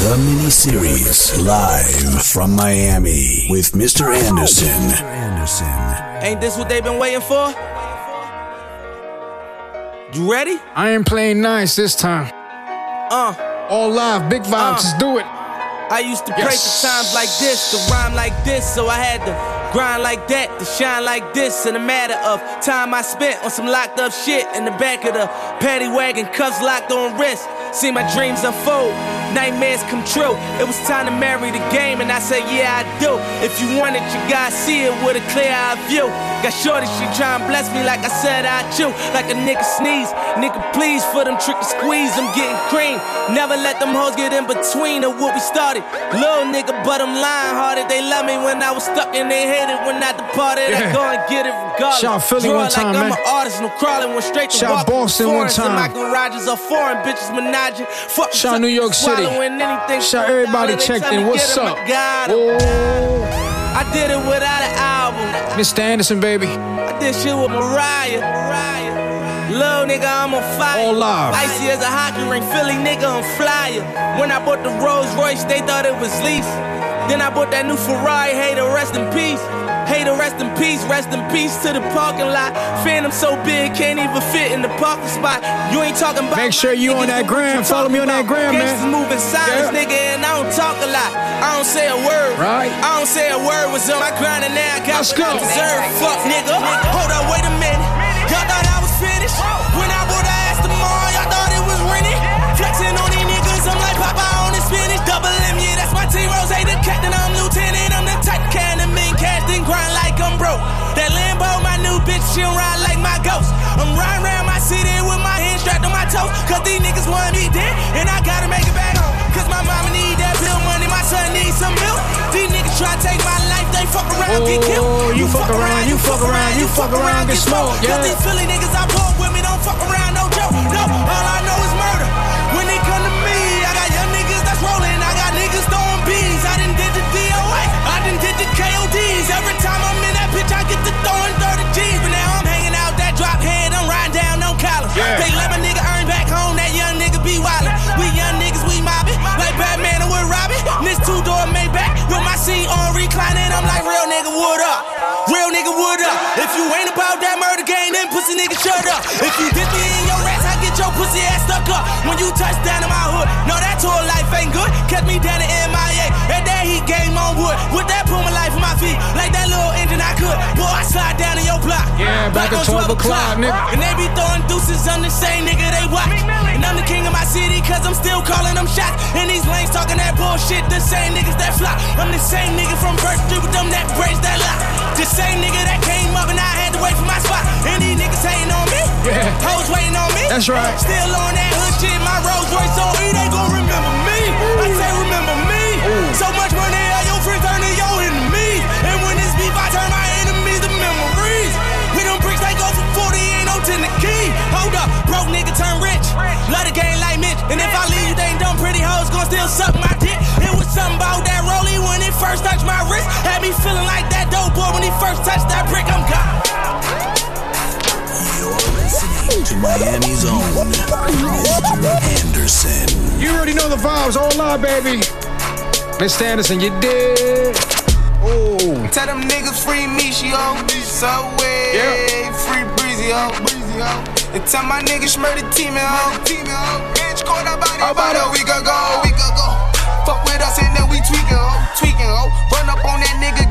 The mini series live from Miami with Mr. Anderson. Anderson. Ain't this what they've been waiting for? You ready? I ain't playing nice this time. Uh, All live, big vibes, Uh. just do it. I used to pray Yes. for times like this, to rhyme like this, so I had to grind like that, to shine like this. In a matter of time I spent on some locked up shit in the back of the paddy wagon, cuffs locked on wrist. See my dreams unfold, nightmares come true. It was time to marry the game, and I said, Yeah, I do. If you want it, you gotta see it with a clear eye view. Got shorty, she try and bless me like I said I chew. Like a nigga sneeze, nigga please for them tricky squeeze. I'm getting cream. Never let them hoes get in between of what we started. Little nigga, but I'm lying hearted. They love me when I was stuck and they hated when I departed. I Yeah. go and get it regardless. Shout Philly Draw one time, like I'm an artist, no crawling, went straight to Shout Boston one time. My garages are foreign, bitches menaging. Fuck Shout New York City. anything. Shout everybody checked in. What's up? I. Oh, I did it without an album. Mr. Anderson, baby. I did shit with Mariah. Little nigga, I'm on fire. All live. Icy as a hockey ring, Philly nigga, I'm flyer. When I bought the Rolls Royce, they thought it was lease. Then I bought that new Ferrari, hey, to rest in peace. Hey, to rest in peace, rest in peace to the parking lot. Phantom so big, can't even fit in the parking spot. You ain't talking about. Make sure you on that gram. Follow me on that gram, man. Gangsters moving silence, Yeah. nigga, and I don't talk a lot. I don't say a word. Right. I don't say a word was on my grind and now I got Let's what I go. deserve. Fuck nigga. Hold up, wait a minute. Y'all thought I was finished. That's my team. Ross, the captain, I'm lieutenant. I'm the type can of mean cash, then grind like I'm broke. That Lambo, my new bitch, she'll ride like my ghost. I'm riding around my city with my hands strapped on my toes. Cause these niggas want me dead, and I gotta make it back home. Cause my mama need that bill money, my son needs some milk. These niggas try to take my life, they fuck around, get killed. Oh, you fuck around, you fuck around, you fuck around, get smoked, yeah. Cause these Philly niggas I bought with me don't fuck around, no joke. No, all I nigga, what up? If you ain't about that murder game, then pussy nigga, shut up. If you dip me in your ass, I get your pussy ass stuck up. When you touch down in my hood, no, that tour life ain't good. Kept me down in MIA. And that day he game on wood. With that put my life on my feet. Like that little engine I could. Boy, I slide down in your block. Yeah, back at 12 o'clock, nigga. And they be throwing deuces on the same nigga they watch. And I'm the king of my city, cause I'm still calling them shots. And these lanes talking that bullshit, the same niggas that flop. I'm the same nigga from First Street with them that braids that lock. The same nigga that came up and I had to wait for my spot. And these niggas hating on me. Yeah. Hoes waiting on me. That's right. Still on that hood shit, my Rolls Royce on E, they gon' remember me. I say remember me. So much money, all your friends turn to your enemies. And when this beef, I turn my enemies to memories. We them bricks, they go for 40, ain't no 10 the key. Hold up, broke nigga turn rich. Love the game like Mitch. And if I leave you, they ain't dumb pretty hoes gon' still suck my dick. It was something about that rollie when it first touched my wrist. Had me feeling like that first touched that brick. I'm gone. You're listening to Miami's own Mr. Anderson. You already know the vibes. All live, baby. Mr. Anderson, you did. Oh, Tell them niggas free me, she yo. Subway, Yeah. free breezy, ho. Breezy, ho. And tell my niggas murder team, oh. ho. Team, ho. Bitch, caught about it about a week ago. Week ago. Fuck with us and then we tweaking, ho. Tweaking, ho. Run up on that nigga, get the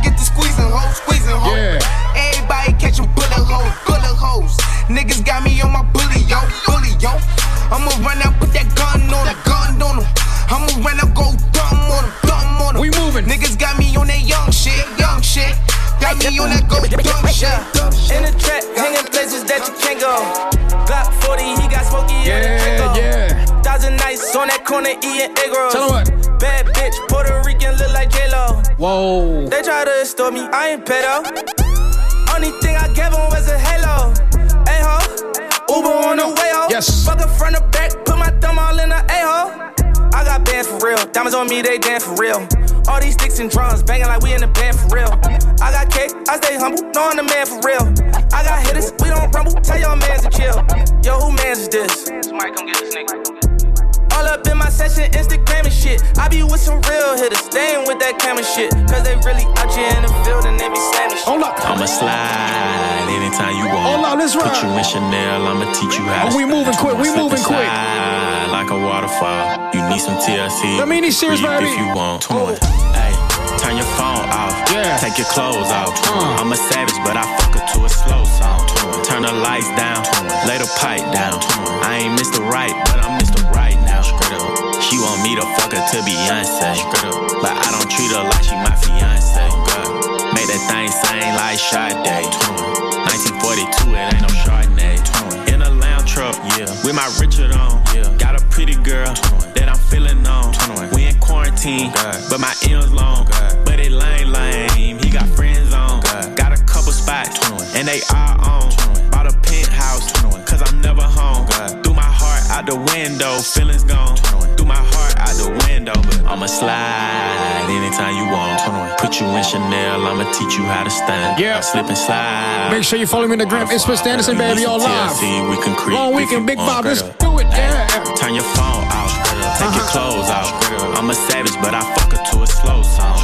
squeezing, ho. Squeezing, ho. Yeah. Everybody catching bullet holes, bullet holes. Niggas got me on my bully, yo. Bully, yo. I'ma run out, put that gun on him, gun on him. I'ma run out, go dumb on him, dumb on him. We moving. Niggas got me on that young shit, young shit. Got me on that go dumb shit. In the trap, hanging places that you can't go. Glock 40, he got smoky in the yeah, Draco. yeah. Thousand nights on that corner eating egg rolls. Tell 'em what. Bad bitch, Puerto Rican, look like J-Lo. Whoa. They try to extort me, I ain't pedo. Only thing I gave 'em was a halo. Hey ho, Uber on the way ho. Yes. Fuck her front or back, put my thumb all in the a-hole. I got bands for real, diamonds on me, they dance for real. All these sticks and drums banging like we in the band for real. I got cake, I stay humble, know I'm the man for real. I got hitters, we don't rumble, tell your mans to chill. Yo, who mans is this? Somebody come get this nigga. All up in my session, Instagram and shit. I be with some real hitters. Staying with that camera shit. Cause they really out here in the field and they be slamming shit. Hold up. I'ma slide anytime you want. Hold up, let's ride. Put you in Chanel, I'ma teach you how Oh, to we moving quick, we Slip moving quick. slide Like a waterfall. You need some TLC. Let me need serious, Breathe baby. If you want. Oh. Hey, turn your phone off. Yeah. Take your clothes off. Uh. I'm a savage, but I fuck her to a slow song. Turn the lights down. Lay the pipe down. I ain't Mr. Right, but I'm Mr. She want me to fuck her to Beyonce. But I don't treat her like she my fiance. Make that thing sing like Sade. 1942, it ain't no Chardonnay. In a lounge truck, yeah, with my Richard on. yeah. Got a pretty girl that I'm feeling on. We in quarantine, but my M's long. But it lame, lame. He got friends on. Got a couple spots, and they all on. Bought a penthouse, cause I'm never home. Threw my heart out the window, feelings gone. My heart out the window, but I'ma slide anytime you want. Put you in Chanel, I'ma teach you how to stand. Yeah. I slip and slide. Make sure you follow me on the gram. It's Mr. Anderson, baby, all live. We can creep. Long weekend, Big. Bob, let's do it, yeah. Turn your phone off. Take your Uh-huh. clothes off. I'm a savage, but I fuck her to a slow song.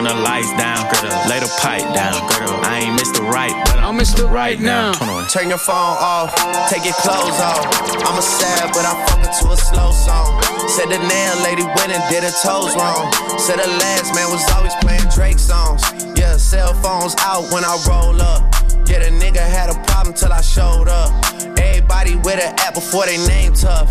Turn the lights down. Lay the pipe down. I ain't Mr. Right, but I'm I'm Mr. Right now. Turn your phone off, take your clothes off. I'm a sad, but I fuck it to a slow song. Said the nail lady went and did her toes wrong. Said the last man was always playing Drake songs. Yeah, cell phones out when I roll up. Yeah, the nigga had a problem till I showed up. Everybody with an app before they name tough.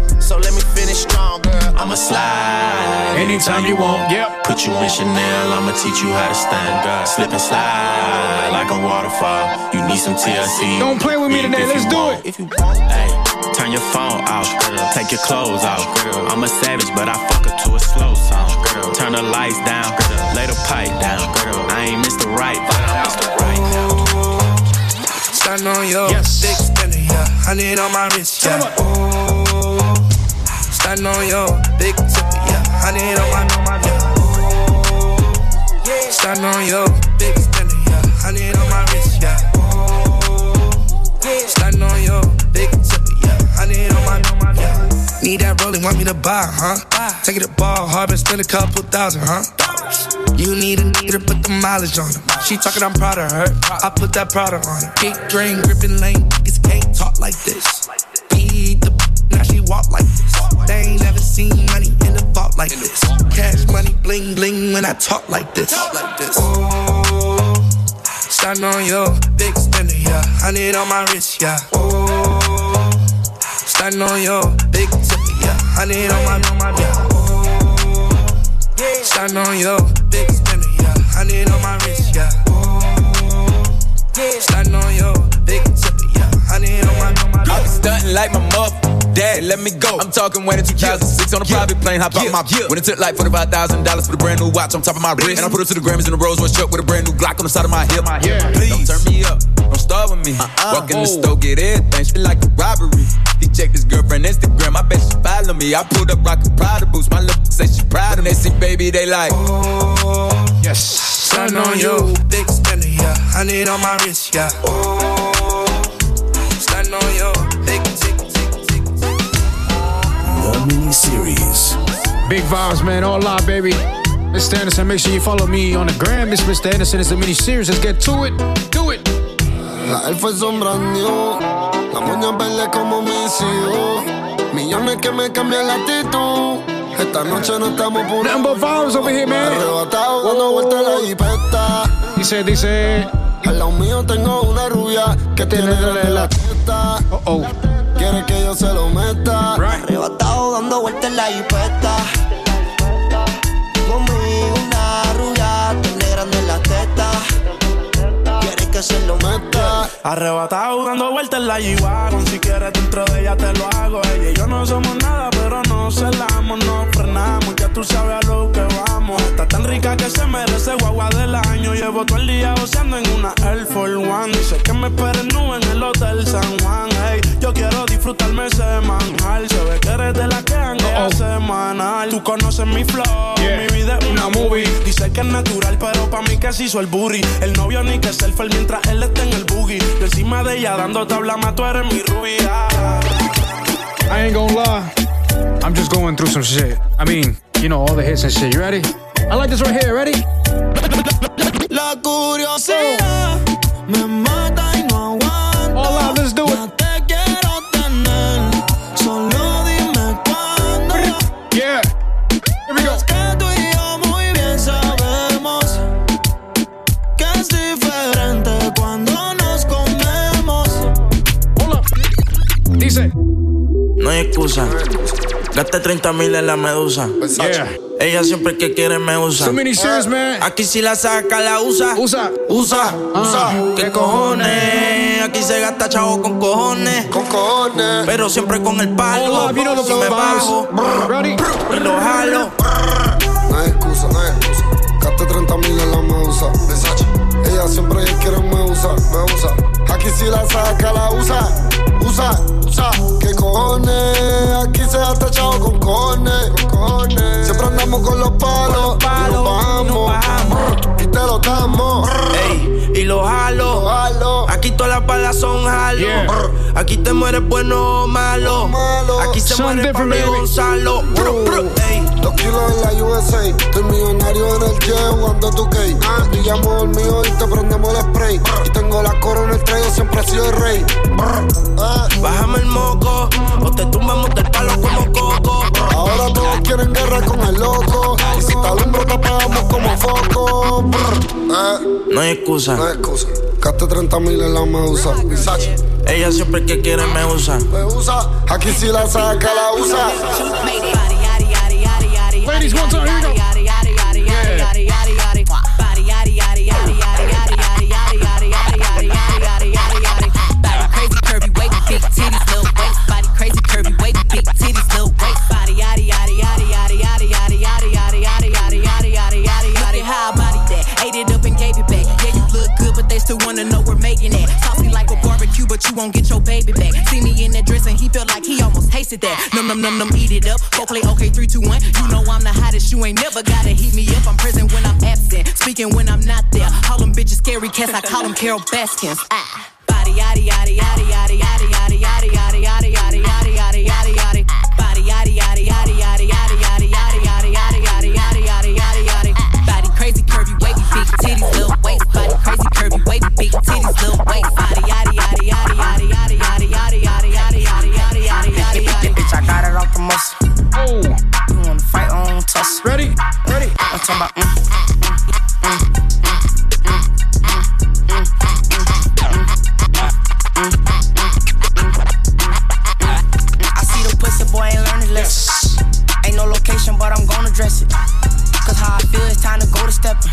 So let me finish strong, girl. I'ma slide Anytime you want, yep. Put you in Chanel, I'ma teach you how to stand. Slip and slide like a waterfall. You need some TLC. Don't play with me Breathe today, let's do want. it. If you want. Hey, turn your phone off. Take your clothes off. I'm a savage, but I fuck her to a slow song. girl. Turn the lights down. Lay the pipe down. Girl. I ain't Mr. Right, but I'm Mr. Right now. Stand on your Yes. big spinner, yeah. Honey on my wrist, yeah. Stand on your big tipper, yeah. Honey on my, on my, yeah. Oh, stand on your big spinner, yeah. Honey on my wrist, yeah. Stand on your big tipper, yeah. Honey on my, my, yeah. Need that rolling, want me to buy, huh? Take it to ball, hard, spend a couple thousand, huh? You need a nigga to put the mileage on her. She talking, I'm proud of her. I put that Prada on her. Big drain, gripping lane, niggas can't talk like this. Beat the now she walk like. They ain't never seen money in the vault like this. Cash money, bling bling when I talk like this. Like this. Oh, stand on your big spender, yeah. Honey on my wrist, yeah. Oh, stand on your big tipper, yeah. Honey on my, on my, yeah. Stand on your big spinner, yeah. Honey on my wrist, yeah. Stand on your big tipper, yeah. Honey on my, on my. I be stunting like my mother. Dad, let me go. I'm talking when in 2006 on a private plane, hop out my When it took like $45,000 for the brand new watch on top of my wrist. And I put it to the Grammys in the Rolls Royce truck with a brand new Glock on the side of my hip. Yeah, Please, don't turn me up. Don't start with me. Uh-uh. Walk in the oh. store, get everything. Shit like a robbery. He checked his girlfriend Instagram. I bet she follow me. I pulled up rockin' Prada boots. My little say she proud me. They see baby, they like. Oh, Yes. Stand on your big spinner, yeah. Honey on my wrist, yeah. Stand mini series. Big vibes, man. All live, baby. Mr. Anderson, make sure you follow me on the gram. It's Mr. Anderson. It's a mini series. Let's get to it. Do it. La elfa es sombra new, la moña verde como mis hijos. Millones que me cambian la actitud. Esta noche no estamos por but vibes over here, man. Arrebatado dando vueltas la jipeta. Dice, dice. Al lado mío tengo una rubia que tiene la testa. Oh, oh. Quiere que yo se lo meta. Right. Arrebatado dando vueltas en la jipeta. Conmigo una rubia, tiene grande en la teta. Quiere que se lo meta. Arrebatado dando vueltas en la G-Wagon Si quieres dentro de ella te lo hago Ella y yo no somos nada pero no celamos No frenamos, ya tú sabes a lo que vamos Está tan rica que se merece guagua Llevo todo el día oceando en una Air Force One. Dice que me esperen nube en el Hotel San Juan. Hey, yo quiero disfrutarme semanal. Se ve que eres de la que ando uh -oh. semanal. Tú conoces mi flow, yeah. mi vida es una movie. Dice que es natural, pero pa' mí que se hizo el booty. El novio ni que selfie mientras él está en el boogie. Yo encima de ella dando tabla, más eres mi rubia. I ain't gonna lie. I'm just going through some shit. I mean, you know, all the hits and shit. You ready? I like this right here. Ready? La curiosidad me mata Gasté 30 mil en la medusa. Yeah. Ella siempre que quiere me usa. So many serious, man. Aquí si la saca, la usa. Usa. Usa, usa. Ah. ¿Qué cojones? Aquí se gasta chavo con cojones. Con cojones. Pero siempre con el palo. Hold up, you know the si me bajo y lo jalo. No hay excusa, no hay excusa. Gasté 30 mil en la medusa. Ella siempre quiere me usa, me usa. Aquí si la saca, la usa. Usa, usa. ¿Qué cojones? Aquí se ha tachado con cojones. Con cojones. Siempre andamos con los palos. palos, y nos y nos bajamos. Y te lo damos. Ey, y lo jalo. Jalo. Aquí todas las balas son jalo. Yeah. Aquí te mueres bueno o malo. Malo. Aquí se Son muere Pablo. Gonzalo. Ey. Los kilos en la USA. Estoy millonario en el jet jugando tu gay. Te pillamos el mío y te prendemos el spray. Y tengo la corona el trayo, siempre he sido el rey. Ah, Bájame el moco o te tumbamos del palo como coco. Ahora todos quieren guerra con el loco. Y si te alumbro, te apagamos como foco. Ah, No hay excusa. no hay excusa. Gasté 30 mil en la medusa. Versace. Ella siempre que quiere me usa. Me usa. Aquí si la saca, la usa. Ladies, one time, here we go. Crazy but you won't get your baby back. See me in that dress and he felt like he almost tasted that. Num num num num, eat it up. Go play okay, three two one. You know I'm the hottest. You ain't never gotta heat me up. I'm present when I'm absent, speaking when I'm not there. All them bitches scary cats. I call them Carole Baskins. Ah. Body yaddy yaddy yaddy yaddy yaddy yaddy yaddy yaddy yaddy yaddy yaddy yaddy yaddy yaddy. Body yaddy yaddy yaddy yaddy yaddy yaddy yaddy yaddy yaddy yaddy yaddy yaddy yaddy yaddy. Body crazy curvy wavy big titties little waist. Body crazy curvy wavy big titties little muscle. Oh. You wanna fight on tussle? Ready? Ready? I'm talking about. Mm, I see the pussy boy ain't learn his lesson. Ain't no location, but I'm gonna dress it. Cause how I feel, it's time to go to steppin'.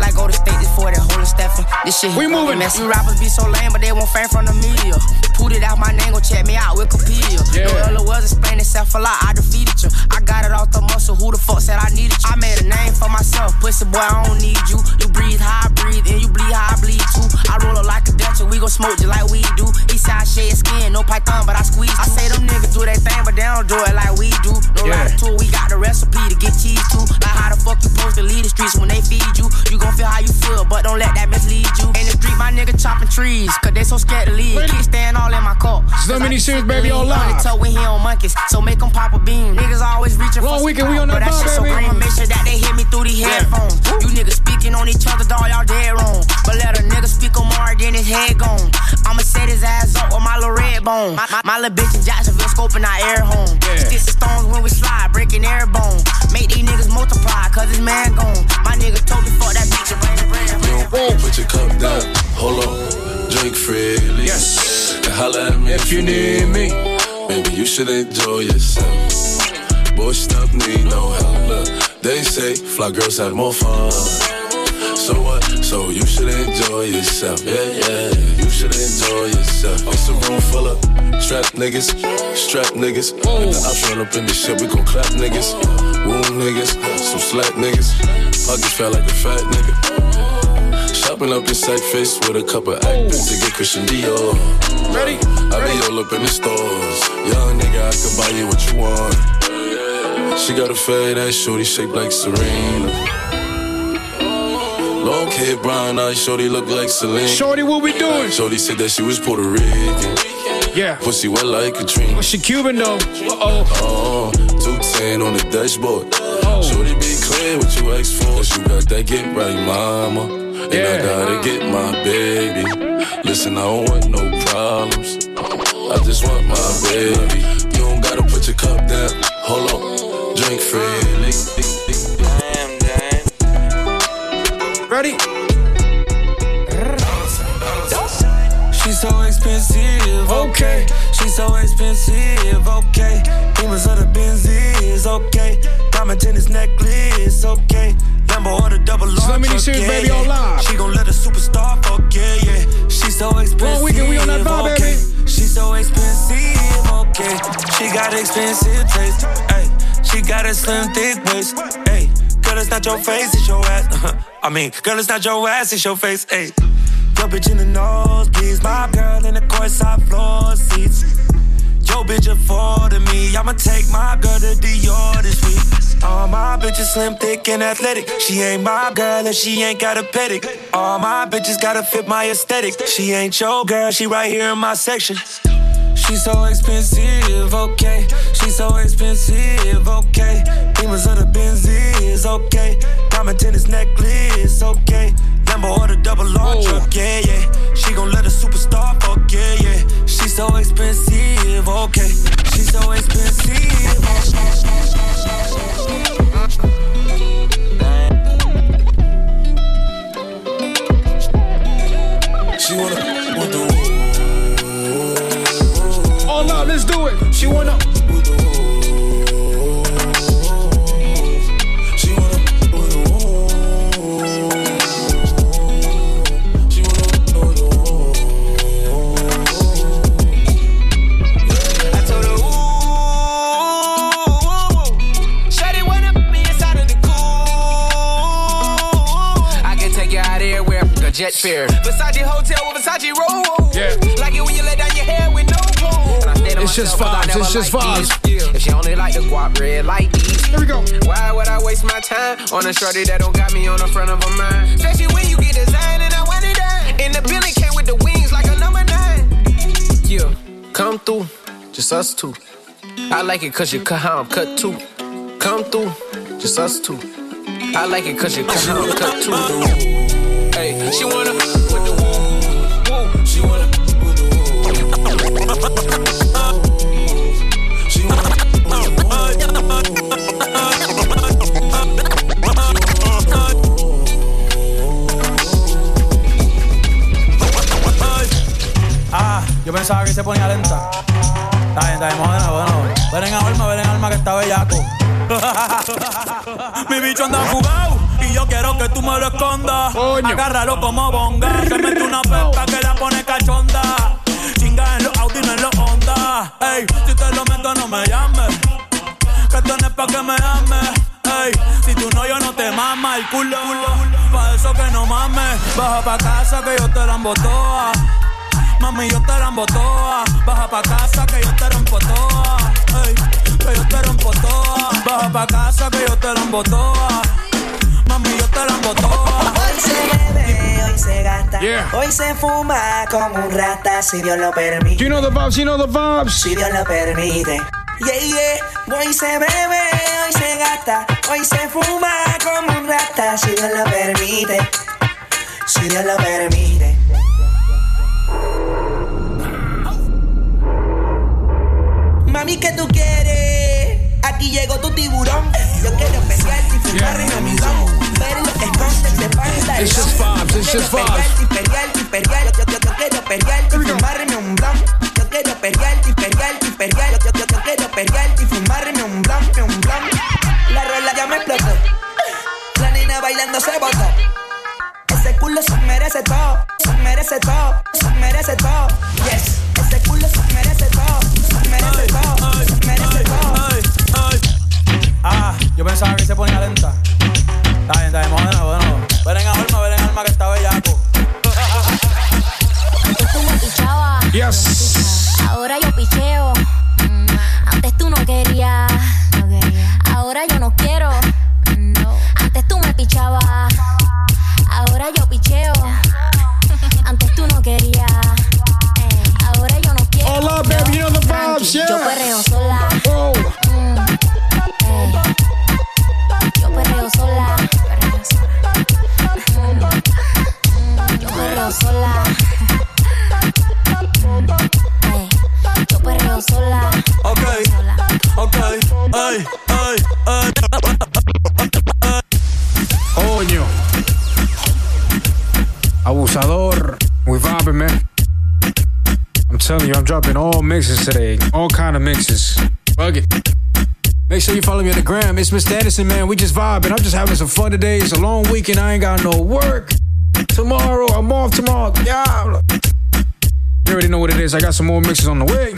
Like go to state this for that holy Stephen. This shit We moving. messy. Rappers be so lame, but they won't fame from the media. Put it out my name, go check me out Wikipedia. Yeah. No was explain itself a lot, I defeated you. I got it off the muscle, who the fuck said I needed you? I made a name for myself, pussy boy, I don't need you. You breathe how I breathe, and you bleed how I bleed too. I roll up like a Dutch, we gon' smoke just like we do. Eastside shade skin, no python, but I squeeze. Too. I say them niggas do their thing, but they don't do it like we do. No Yeah. yeah. tour, we got the recipe to get cheese too. Like how the fuck you supposed to lead the streets when they feed you? You gon' feel how you feel, but don't let that mislead you. In the street, my nigga chopping trees, cause they so scared to leave. Keep staying all in my car. So many series, baby, all Only live. toe when he on monkeys, so make him pop a bean. Niggas always reaching Long for weekend, some we on clout, that but that shit so baby. green. Make sure that they hit me through the headphones. You niggas speaking on each other, dog, y'all dead wrong. But let a nigga speak on more, then his head gone. I'ma set his ass up with my little red bone. My, my, my little bitch in Jacksonville scoping our air home. Sticks and stones when we slide, breaking air bone. Make these niggas multiply, cause his man gone. My nigga told me fuck that bitch and bring it, bring it, bring. Don't put your cup down. Hold on. Drink freely. Yes. And holla at me If you need me. Maybe you should enjoy yourself. Boy, stuff need no help. Look, they say fly girls have more fun. So what? So you should enjoy yourself. Yeah, yeah. You should enjoy yourself. It's a room full of strap niggas, strap niggas. If the ops run up in the shit, we gon' clap niggas. Wound niggas, some slack niggas. Pockets felt like a fat nigga. Shopping up in sack face with a couple actors to get Christian Dior. Ready? I be all up in the stores. Young nigga, I can buy you what you want. She got a fat ass shorty shaped like Serena. Hair, brown eyes, shorty look like Celine. Shorty, what we doing? Shorty said that she was Puerto Rican. Yeah. Pussy wet like Katrina. Well, she Cuban though. Uh oh. 210 on the dashboard. Oh. Shorty be clear what you ask for. Cause you got that get right, mama. And Yeah. I gotta get my baby. Listen, I don't want no problems. I just want my baby. You don't gotta put your cup down. Hold on. Drink freely. Ready? She's so expensive, okay. She's so expensive, okay. Demons of the Benzies, okay. Diamond tennis necklace, okay. Lambo or the double large, Mini Series, okay, baby, yeah. live. She gon' let a superstar fuck, yeah, yeah. She's so expensive, Wrong weekend, we on that vibe, okay. baby. She's so expensive, okay. She got expensive taste, hey. She got a slim, thick waist, hey. Girl, it's not your face, it's your ass. I mean, girl, it's not your ass, it's your face, hey. Your bitch in the nosebleeds, my girl in the courtside floor seats. Yo, bitch affording me. I'ma take my girl to Dior this week. All my bitches slim, thick, and athletic. She ain't my girl and she ain't got a pedic. All my bitches gotta fit my aesthetic. She ain't your girl, she right here in my section. She's so expensive, okay. She's so expensive, okay. Demons of the Benzies, okay. Diamond tennis necklace, okay. Lambo or the double R truck, yeah, yeah. She gon' let a superstar fuck, yeah, yeah. She's so expensive, okay. She's so expensive. She wanna everywhere, a jet fare. Versace hotel with Versace roll. It's just myself 'cause I vibes, it's just vibes. these. If she only like the guap red like these. Here we go. Why would I waste my time on a shorty that don't got me on the front of her mind? Especially when you get designed and I want it done. And the building came with the wings like a number nine. Yeah, come through, just us two. I like it cause you cut how I'm cut too. Come through, just us two. I like it cause you cut how I'm cut too. Hey, she wanna yo pensaba que se ponía lenta. Está bien, está bien, de nuevo. Ven en alma, ven en alma que está bellaco. Mi bicho anda jugado y yo quiero que tú me lo escondas. Agárralo como bonga. Se mete una pepa que la pone cachonda. Chinga en los Audi, no en los Honda. Ey, si te lo meto, no me llames. Que esto no es pa' que me ames. Ey, si tú no, yo no te mama el culo. Pa' eso que no mames. Baja pa' casa que yo te la toa. Mami, yo te la toa. Baja pa' casa que yo te rompo toa. Ey, que yo te rompo toa. Baja pa' casa que yo te la toa. Mami, yo te la toa. Hoy se bebe, hoy se gasta. Yeah. Hoy se fuma como un rata, si Dios lo permite. You know the vibes, you know the vibes. Si Dios lo permite. Yeah, yeah. Hoy se bebe, hoy se gasta. Hoy se fuma como un rata, si Dios lo permite. Si Dios lo permite. Mami, ¿qué tú quieres? Aquí llegó tu tiburón. Yo quiero pelearte y fumar en mi Ver lo que esconde se pasa It's just vibes, it's just vibes. Imperial, imperial, yo, yo, yo quiero perrearte y fumarme un blunt. Yo quiero perrearte, imperial, imperial, yo, yo, yo quiero perrearte y fumarme un blunt, un blunt. La rola ya me explotó. La nena bailando se botó. Ese culo se merece todo, se merece todo, se merece todo. Yes, telling you, I'm dropping all mixes today. All kind of mixes. Bug it. Make sure you follow me on the gram. It's Mr. Anderson, man. We just vibing. I'm just having some fun today. It's a long weekend. I ain't got no work. Tomorrow, I'm off tomorrow. Yeah. You already know what it is. I got some more mixes on the way.